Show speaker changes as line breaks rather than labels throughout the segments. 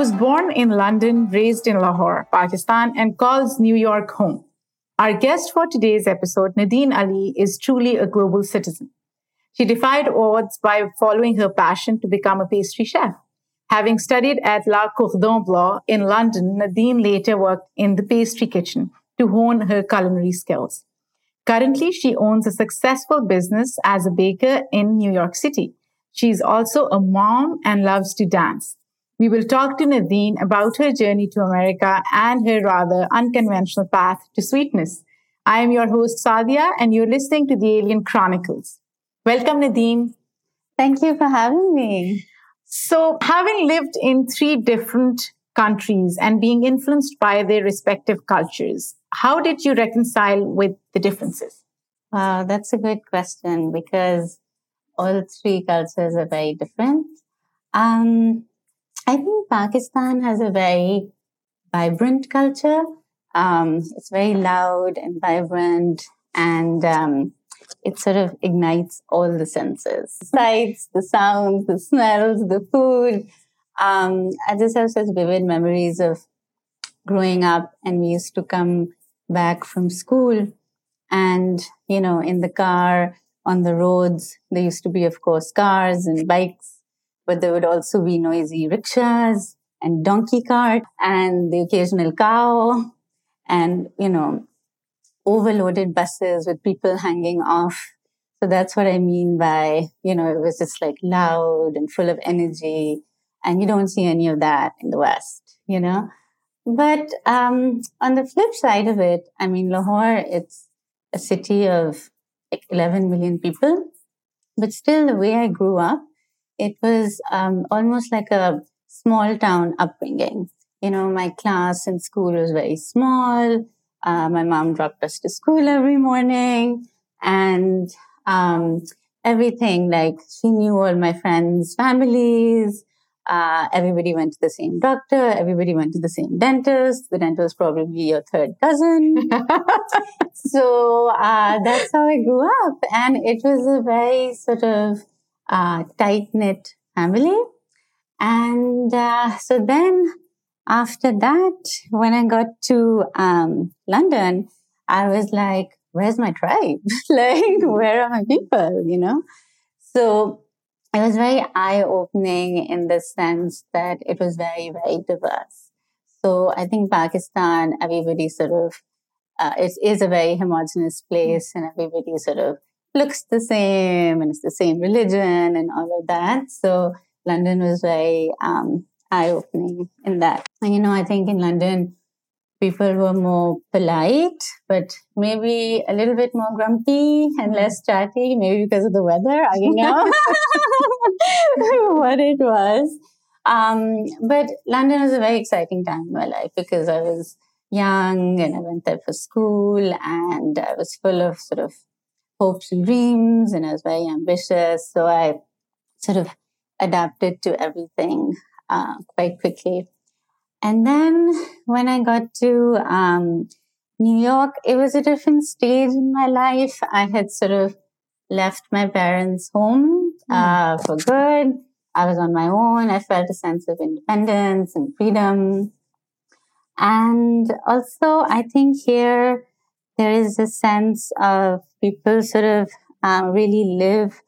Was born in London, raised in Lahore, Pakistan, and calls New York home. Our guest for today's episode, Nadine Ali, is truly a global citizen. She defied odds by following her passion to become a pastry chef. Having studied at La Cordon Bleu in London, Nadine later worked in the pastry kitchen to hone her culinary skills. Currently, she owns a successful business as a baker in New York City. She's also a mom and loves to dance. We will talk to Nadine about her journey to America and her rather unconventional path to sweetness. I am your host, Saadia, and you're listening to the Alien Chronicles. Welcome, Nadine.
Thank you for having me.
So, having lived in three different countries and being influenced by their respective cultures, how did you reconcile with the differences?
Wow, that's a good question because all three cultures are very different. Um, I think Pakistan has a very vibrant culture. Um, it's very loud and vibrant, and um, it sort of ignites all the senses sights, the sounds, the smells, the food. Um, I just have such vivid memories of growing up, and we used to come back from school, and you know, in the car, on the roads, there used to be, of course, cars and bikes, but there would also be noisy rickshaws and donkey cart and the occasional cow and, you know, overloaded buses with people hanging off. So that's what I mean by, you know, it was just like loud and full of energy. And you don't see any of that in the West, you know? But um, on the flip side of it, I mean, Lahore, it's a city of like 11 million people. But still, the way I grew up, it was um, almost like a small town upbringing. You know, my class in school was very small. Uh, my mom dropped us to school every morning and um, everything like she knew all my friends' families. Uh, everybody went to the same doctor. Everybody went to the same dentist. The dentist was probably your third cousin. so uh, that's how I grew up. And it was a very sort of uh, tight knit family. And uh, so then after that, when I got to um, London, I was like, where's my tribe? like, where are my people? You know? So it was very eye opening in the sense that it was very, very diverse. So I think Pakistan, everybody sort of, uh, it is a very homogenous place and everybody sort of looks the same and it's the same religion and all of that. So London was very um, eye opening in that. And, you know, I think in London, people were more polite, but maybe a little bit more grumpy and less chatty, maybe because of the weather. I don't know what it was. Um, but London was a very exciting time in my life because I was young and I went there for school and I was full of sort of hopes and dreams and I was very ambitious. So I sort of adapted to everything uh, quite quickly. And then when I got to um, New York, it was a different stage in my life. I had sort of left my parents' home hmm. uh, for good. I was on my own. I felt a sense of independence and freedom. And also, I think here there is a sense of people sort of uh, really live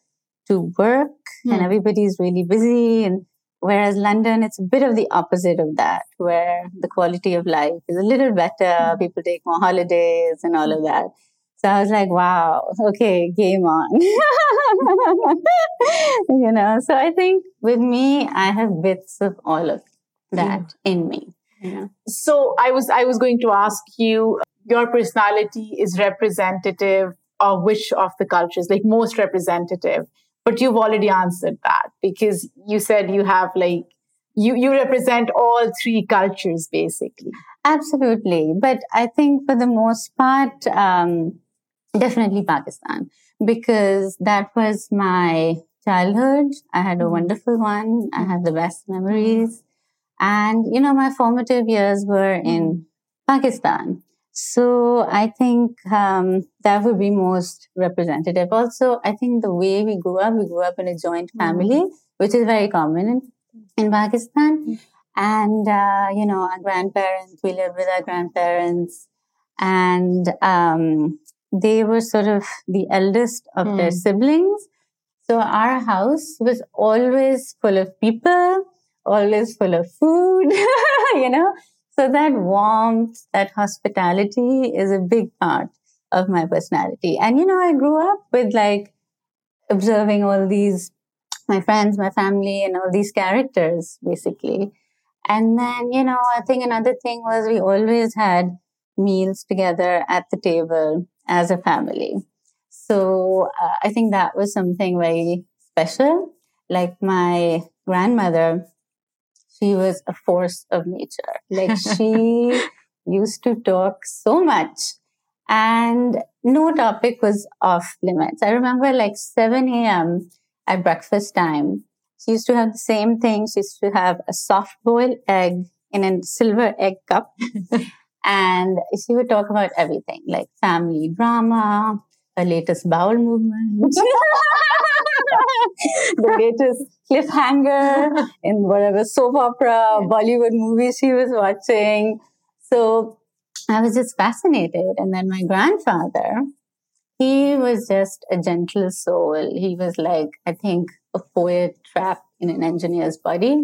to work mm. and hmm. everybody's really busy and Whereas London, it's a bit of the opposite of that, where the quality of life is a little better. Hmm. People take more holidays and all of that. So I was like, wow, okay, game on. you know, so I think with me, I have bits of all of that mm. in me. yeah.
So I was, I was going to ask you, your personality is representative of which of the cultures, like most representative but you've already answered that because you said you have like you you represent all three cultures basically.
Absolutely. But i think for the most part um, definitely pakistan because that was my childhood. I had a mm-hmm. wonderful one. I have the best memories. And you know my formative years were in mm-hmm. pakistan so I think um, that would be most representative. Also, I think the way we grew up, we grew up in a joint mm-hmm. family, mm-hmm. which is very common in, in Pakistan. Mm-hmm. And, uh, you know, our grandparents, we lived with our grandparents and, um, they were sort of the eldest of mm. their siblings. So our house was always full of people, always full of food, you know. So that warmth, that hospitality is a big part of my personality. And, you know, I grew up with like observing all these, my friends, my family, and all these characters, basically. And then, you know, I think another thing was we always had meals together at the table as a family. So uh, I think that was something very special. Like my grandmother, she was a force of nature. Like she used to talk so much and no topic was off limits. I remember like 7 a.m. at breakfast time. She used to have the same thing. She used to have a soft boiled egg in a silver egg cup. and she would talk about everything like family drama, the latest bowel movement, the latest cliffhanger in whatever soap opera, Bollywood movie she was watching. So I was just fascinated. And then my grandfather, he was just a gentle soul. He was like, I think, a poet trapped in an engineer's body.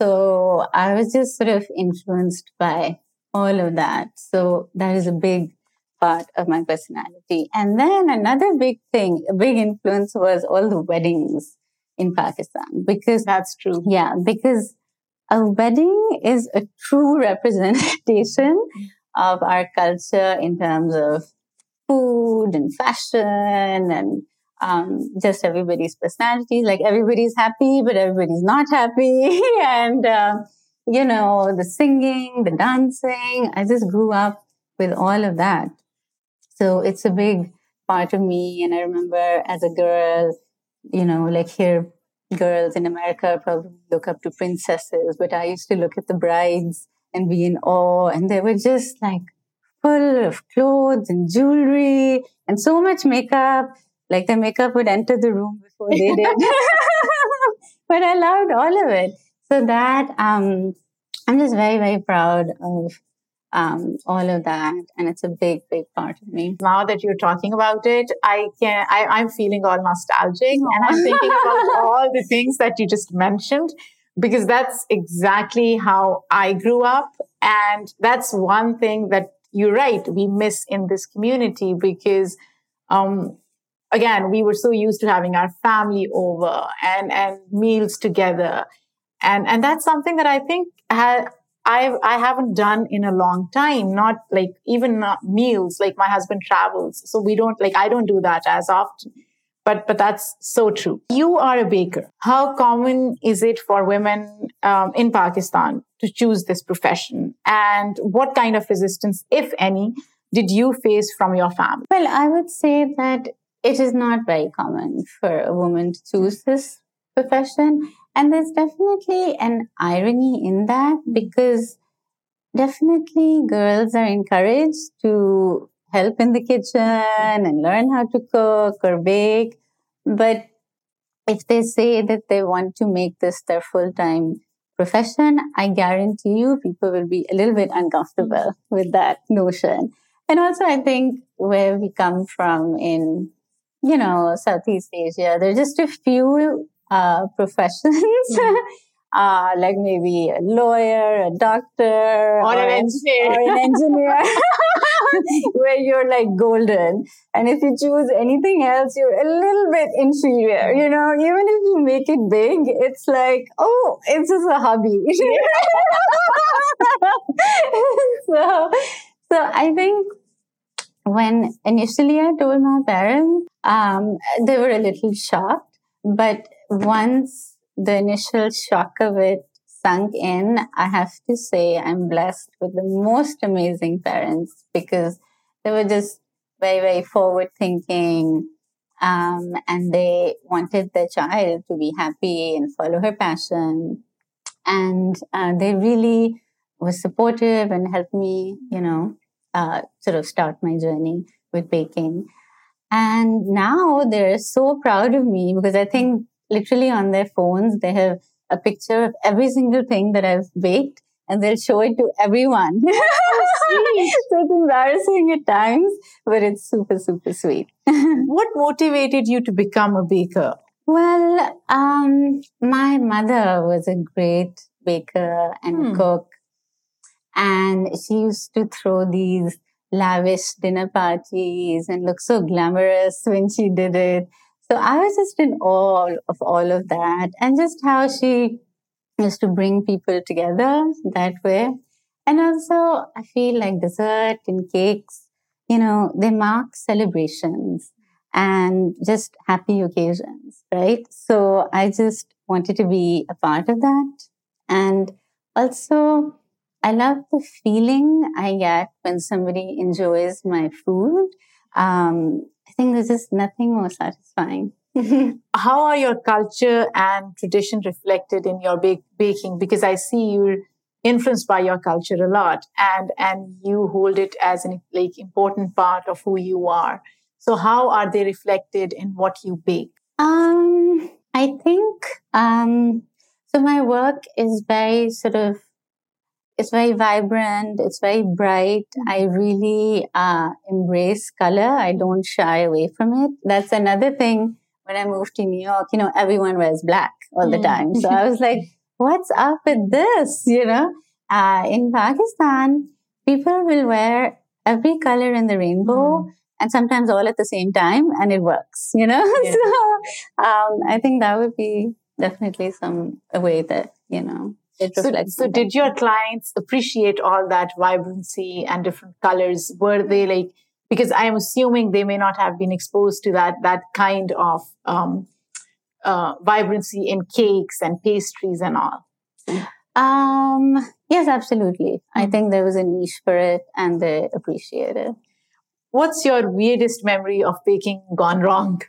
So I was just sort of influenced by all of that. So that is a big part of my personality. And then another big thing, a big influence was all the weddings in Pakistan because
that's true.
Yeah, because a wedding is a true representation of our culture in terms of food and fashion and um, just everybody's personality. Like everybody's happy, but everybody's not happy. and, uh, you know, the singing, the dancing. I just grew up with all of that. So it's a big part of me. And I remember as a girl, you know, like here, girls in America probably look up to princesses, but I used to look at the brides and be in awe. And they were just like full of clothes and jewelry and so much makeup. Like the makeup would enter the room before they did. but I loved all of it. So that, um, I'm just very, very proud of um, all of that. And it's a big, big part of me.
Now that you're talking about it, I can, I, am feeling all nostalgic and I'm thinking about all the things that you just mentioned because that's exactly how I grew up. And that's one thing that you're right, we miss in this community because, um, again, we were so used to having our family over and, and meals together. And, and that's something that I think ha- I I haven't done in a long time. Not like even not meals. Like my husband travels, so we don't like I don't do that as often but but that's so true. You are a baker. How common is it for women um, in Pakistan to choose this profession, and what kind of resistance, if any, did you face from your family?
Well, I would say that it is not very common for a woman to choose this profession, and there's definitely an irony in that because definitely girls are encouraged to help in the kitchen and learn how to cook or bake. But if they say that they want to make this their full time profession, I guarantee you people will be a little bit uncomfortable mm-hmm. with that notion. And also, I think where we come from in, you know, Southeast Asia, there are just a few uh, professions. Mm-hmm. uh, like maybe a lawyer, a doctor,
or, or an engineer,
or an engineer, where you're like golden. And if you choose anything else, you're a little bit inferior. You know, even if you make it big, it's like, oh, it's just a hobby. so, so I think when initially I told my parents, um, they were a little shocked. But once the initial shock of it sunk in, I have to say I'm blessed with the most amazing parents because they were just very, very forward thinking. Um, and they wanted their child to be happy and follow her passion. And uh, they really was supportive and helped me, you know, uh, sort of start my journey with baking. And now they're so proud of me because I think literally on their phones, they have a picture of every single thing that I've baked and they'll show it to everyone. so it's embarrassing at times, but it's super, super sweet.
what motivated you to become a baker?
Well, um, my mother was a great baker and hmm. cook. And she used to throw these lavish dinner parties and look so glamorous when she did it. So I was just in awe of all of that and just how she used to bring people together that way. And also, I feel like dessert and cakes, you know, they mark celebrations and just happy occasions, right? So I just wanted to be a part of that. And also, I love the feeling I get when somebody enjoys my food. Um, think there's just nothing more satisfying.
How are your culture and tradition reflected in your bake- baking? Because I see you're influenced by your culture a lot, and and you hold it as an like important part of who you are. So how are they reflected in what you bake?
Um, I think um, so. My work is very sort of it's very vibrant. It's very bright. I really uh, embrace color. I don't shy away from it. That's another thing. When i moved to new york you know everyone wears black all the time. So i was like what's up with this? You know? Uh, in pakistan people will wear every color in the rainbow mm. and sometimes all at the same time and it works you know? Yeah. so um, i think that would be definitely some a way that you know
so, so did your clients appreciate all that vibrancy and different colors? Were they like, because I'm assuming they may not have been exposed to that, that kind of, um, uh, vibrancy in cakes and pastries and all.
Um, yes, absolutely. Mm-hmm. I think there was a niche for it and they appreciate it.
What's your weirdest memory of baking gone wrong?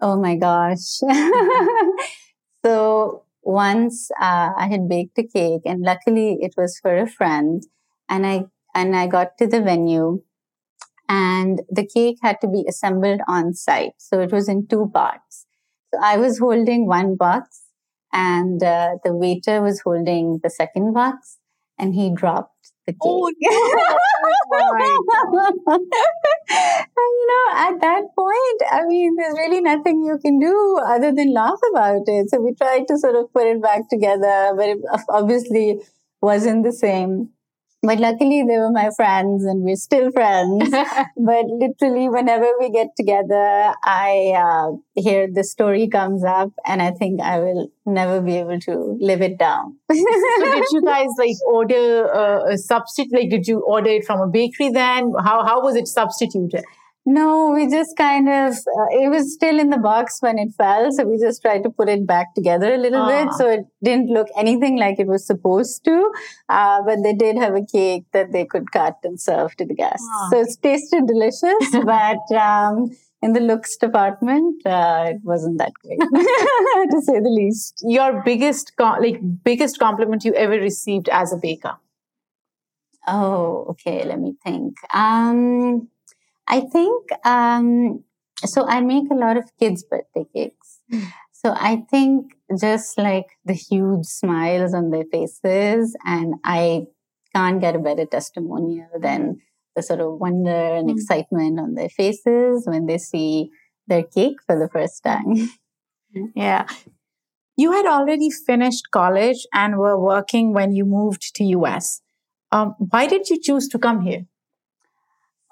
Oh my gosh. so once uh, I had baked a cake, and luckily it was for a friend, and I and I got to the venue, and the cake had to be assembled on site, so it was in two parts. So I was holding one box, and uh, the waiter was holding the second box, and he dropped the oh cake. Oh, oh and, you know, at that point, I mean, there's really nothing you can do other than laugh about it. So we tried to sort of put it back together, but it obviously wasn't the same. But luckily, they were my friends and we're still friends. but literally, whenever we get together, I uh, hear the story comes up and I think I will never be able to live it down. so,
did you guys like order uh, a substitute? Like, did you order it from a bakery then? How, how was it substituted?
No, we just kind of, uh, it was still in the box when it fell. So we just tried to put it back together a little bit. So it didn't look anything like it was supposed to. Uh, but they did have a cake that they could cut and serve to the guests. So it tasted delicious, but, um, in the looks department, uh, it wasn't that great, to say the least.
Your biggest, like, biggest compliment you ever received as a baker?
Oh, okay. Let me think. Um, I think um, so. I make a lot of kids' birthday cakes. Mm. So I think just like the huge smiles on their faces, and I can't get a better testimonial than the sort of wonder and mm. excitement on their faces when they see their cake for the first time.
yeah. You had already finished college and were working when you moved to US. Um, why did you choose to come here?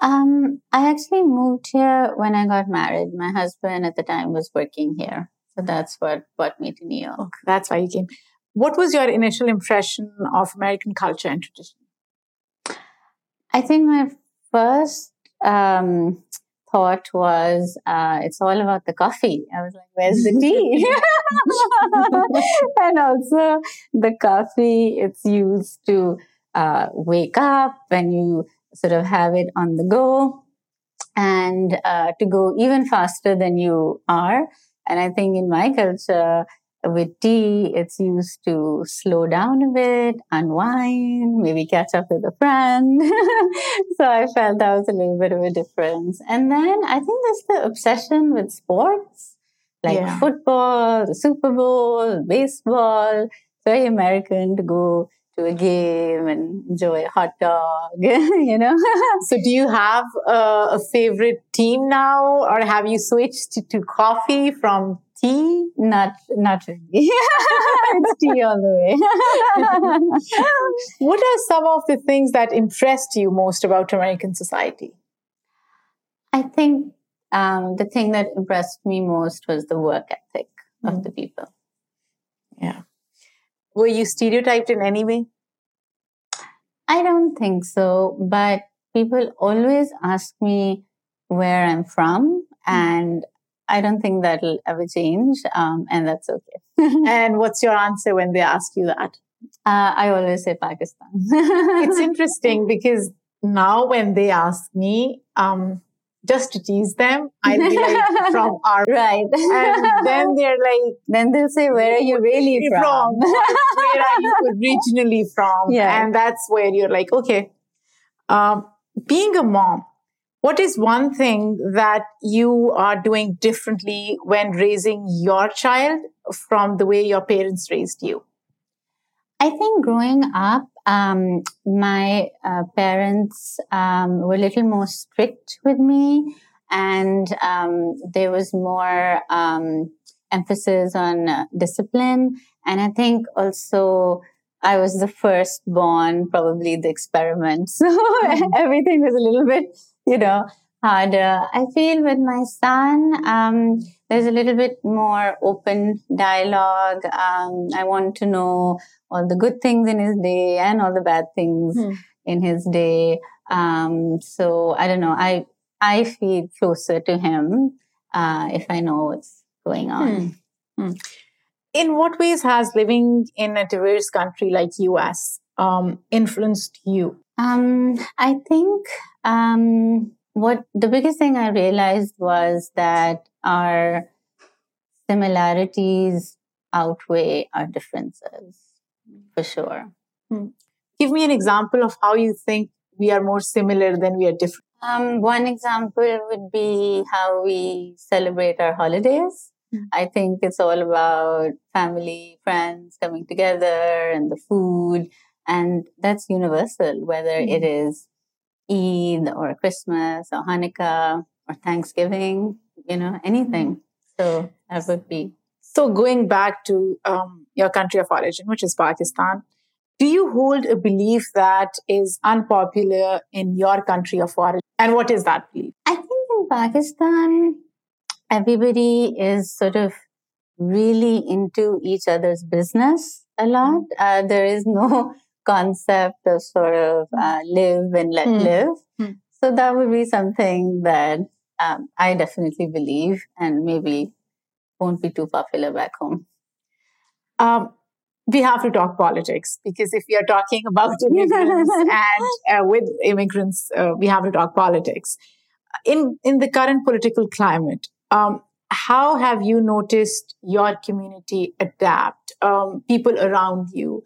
Um, I actually moved here when I got married. My husband at the time was working here. So that's what brought me to New York. Okay,
that's why you came. What was your initial impression of American culture and tradition?
I think my first um, thought was uh, it's all about the coffee. I was like, where's the tea? and also the coffee, it's used to uh, wake up when you sort of have it on the go and uh, to go even faster than you are. And I think in my culture, with tea, it's used to slow down a bit, unwind, maybe catch up with a friend. so I felt that was a little bit of a difference. And then I think there's the obsession with sports. like
Yeah.
football, the Super Bowl, baseball. It's very American to go to a game and enjoy a hot dog, you know?
So, do you have uh, a favorite team now, or have you switched to, to coffee from tea?
not, not really. it's tea all the way.
What are some of the things that impressed you most about American society?
I think um, the thing that impressed me most was the work ethic
Mm.
of the people.
Yeah. Were you stereotyped in any way?
I don't think so, but people always ask me where I'm from, and I don't think that'll ever change, um, and that's okay.
And what's your answer when they ask you that?
Uh, I always say Pakistan.
It's interesting because now when they ask me, um, just to tease them, I'll be like from our
right.
and then they're like
then they'll say, "Where are you really from?"
where are you originally from?
Yeah.
And that's where you're like, okay. Um, being a mom, what is one thing that you are doing differently when raising your child from the way your parents raised you?
I think growing up, um, my uh, parents um, were a little more strict with me, and um, there was more um, emphasis on uh, discipline. And I think also I was the firstborn, probably the experiment. So everything was a little bit, you know, harder. I feel with my son, um, there's a little bit more open dialogue. Um, I want to know all the good things in his day and all the bad things
Hmm.
in his day. Um, so I don't know. I I feel closer to him uh, if I know what's going on.
In what ways has living in a diverse country like US um, influenced you?
Um, I think um, what the biggest thing I realized was that our similarities outweigh our differences for sure.
Give me an example of how you think we are more similar than we are different.
Um, one example would be how we celebrate our holidays.
Mm.
I think it's all about family, friends coming together and the food. And that's universal, whether it is Eid or Christmas or Hanukkah or Thanksgiving, you know, anything. So that would be.
So, going back to um, your country of origin, which is Pakistan, do you hold a belief that is unpopular in your country of origin? And what is that belief?
I think in Pakistan, everybody is sort of really into each other's business a lot. Uh, there is no concept of sort of uh, live and let
Hmm.
live.
Hmm.
So that would be something that um, I definitely believe and maybe won't be too popular back home.
Um, we have to talk politics because if we are talking about immigrants and uh, with immigrants, uh, we have to talk politics. In in the current political climate, um, how have you noticed your community adapt? Um, people around you,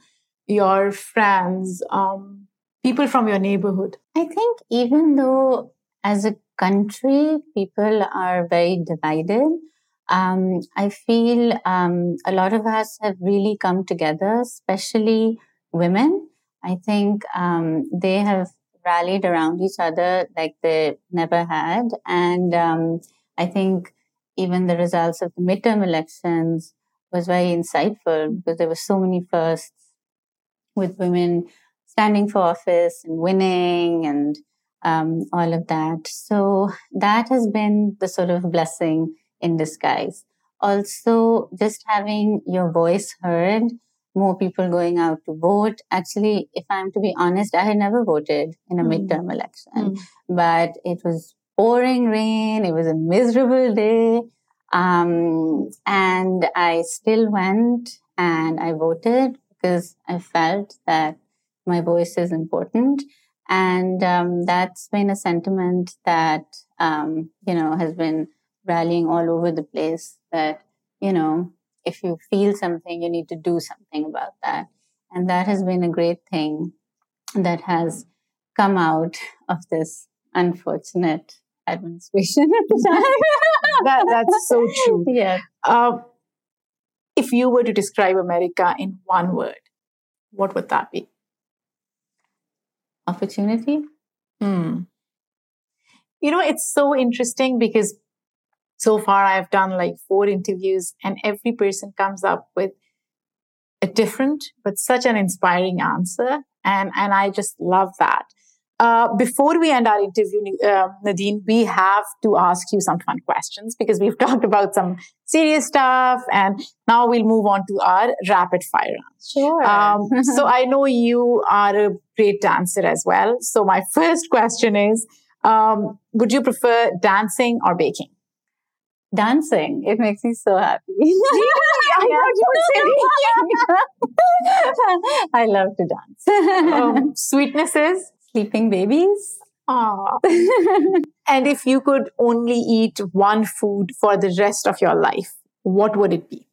your friends, um, people from your neighborhood.
I think even though as a country people are very divided, um, I feel um, a lot of us have really come together, especially women. I think um, they have rallied around each other like they never had. And um, I think even the results of the midterm elections was very insightful because there were so many firsts with women standing for office and winning and um, all of that. So that has been the sort of blessing in disguise. Also, just having your voice heard, more people going out to vote. Actually, if I'm to be honest, I had never voted in a
Mm.
midterm election, but it was pouring rain. It was a miserable day. Um, and I still went and I voted because I felt that my voice is important. And um, that's been a sentiment that, um, you know, has been rallying all over the place that, you know, if you feel something, you need to do something about that. And that has been a great thing that has come out of this unfortunate administration at the time.
that, that's so true.
Yeah.
Uh, if you were to describe America in one word, what would that be?
Opportunity.
Hmm. You know, it's so interesting because so far I've done like four interviews and every person comes up with a different but such an inspiring answer. And, and I just love that. Uh, before we end our interview, uh, Nadine, we have to ask you some fun questions because we've talked about some serious stuff and now we'll move on to our rapid fire round.
Sure.
Um, so I know you are a great dancer as well. So my first question is, um, would you prefer dancing or baking?
Dancing. It makes me so happy.
I thought you would
say I love to dance.
um, sweetnesses?
Sleeping babies.
And if you could only eat one food for the rest of your life, what would it be?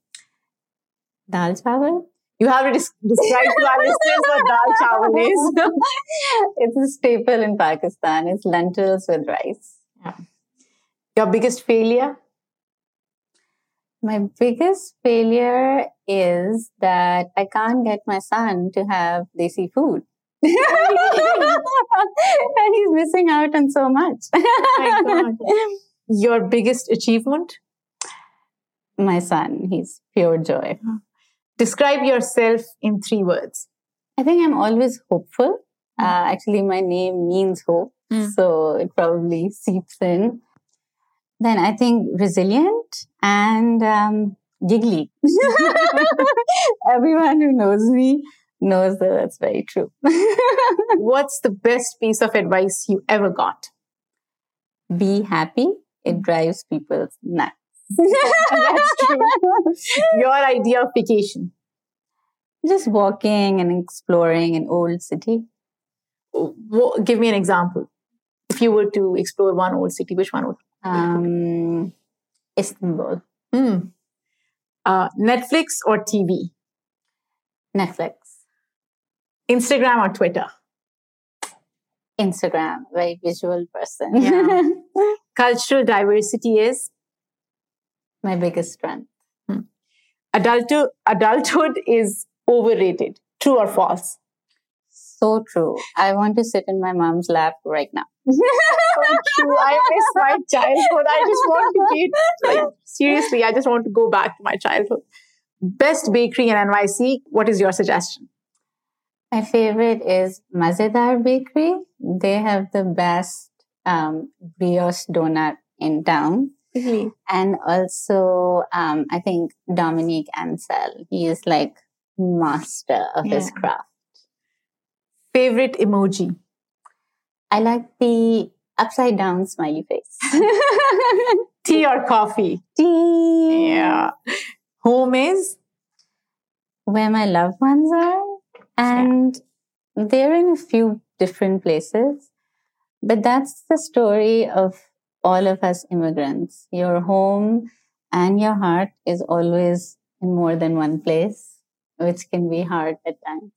Dal chawal.
You have to des- describe to our listeners what dal chawal is.
it's a staple in Pakistan. It's lentils with rice.
Yeah. Your biggest failure?
My biggest failure is that I can't get my son to have desi food. And he's missing out on so much.
Oh my God. Your biggest achievement?
My son, he's pure joy.
Describe yourself in three words.
I think I'm always hopeful. Uh, actually, my name means hope,
Mm.
so it probably seeps in. Then I think resilient and um, giggly. Everyone who knows me knows that that's very true.
What's the best piece of advice you ever got?
Be happy. It drives people nuts.
That's true. Your idea of vacation?
Just walking and exploring an old city.
Wha- Give me an example. If you were to explore one old city, which one would?
Um, Istanbul,
Hmm. Uh, Netflix or TV?
Netflix,
Instagram or Twitter?
Instagram, very visual person.
Yeah. Cultural diversity is
My biggest strength. Hmm.
adulthood. Adulthood is overrated. True or false?
So true. I want to sit in my mom's lap right now.
so True. I miss my childhood. I just want to be like seriously. I just want to go back to my childhood. Best bakery in NYC. What is your suggestion?
My favorite is Mazedar Bakery. They have the best um, brioche donut in town.
Really?
And also, um, I think Dominique Ansel. He is like master of his craft.
Favorite emoji?
I like the upside down smiley face.
Tea or coffee?
Tea.
Yeah. Home is
Where my loved ones are. And they're in a few different places. But that's the story of all of us immigrants. Your home and your heart is always in more than one place, which can be hard at times.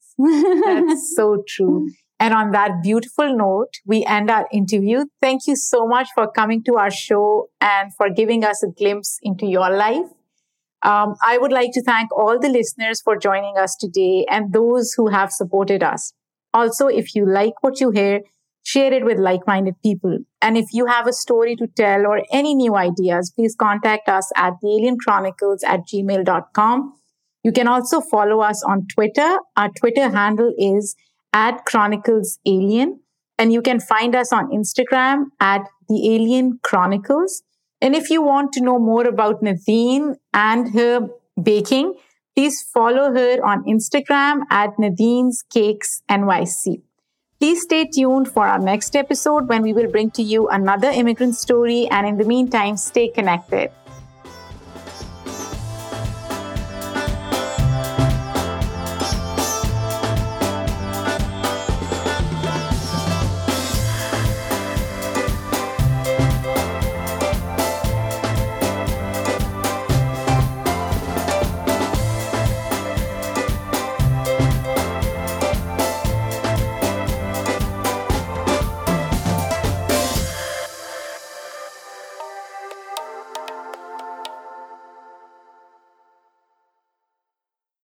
That's so true. And on that beautiful note, we end our interview. Thank you so much for coming to our show and for giving us a glimpse into your life. Um, I would like to thank all the listeners for joining us today and those who have supported us. Also, if you like what you hear, share it with like minded people. And if you have a story to tell or any new ideas, please contact us at thealienchronicles at gmail.com. You can also follow us on Twitter. Our Twitter handle is at Chronicles Alien. And you can find us on Instagram at The Alien Chronicles. And if you want to know more about Nadine and her baking, please follow her on Instagram at Nadine's Cakes NYC. Please stay tuned for our next episode when we will bring to you another immigrant story. And in the meantime, stay connected.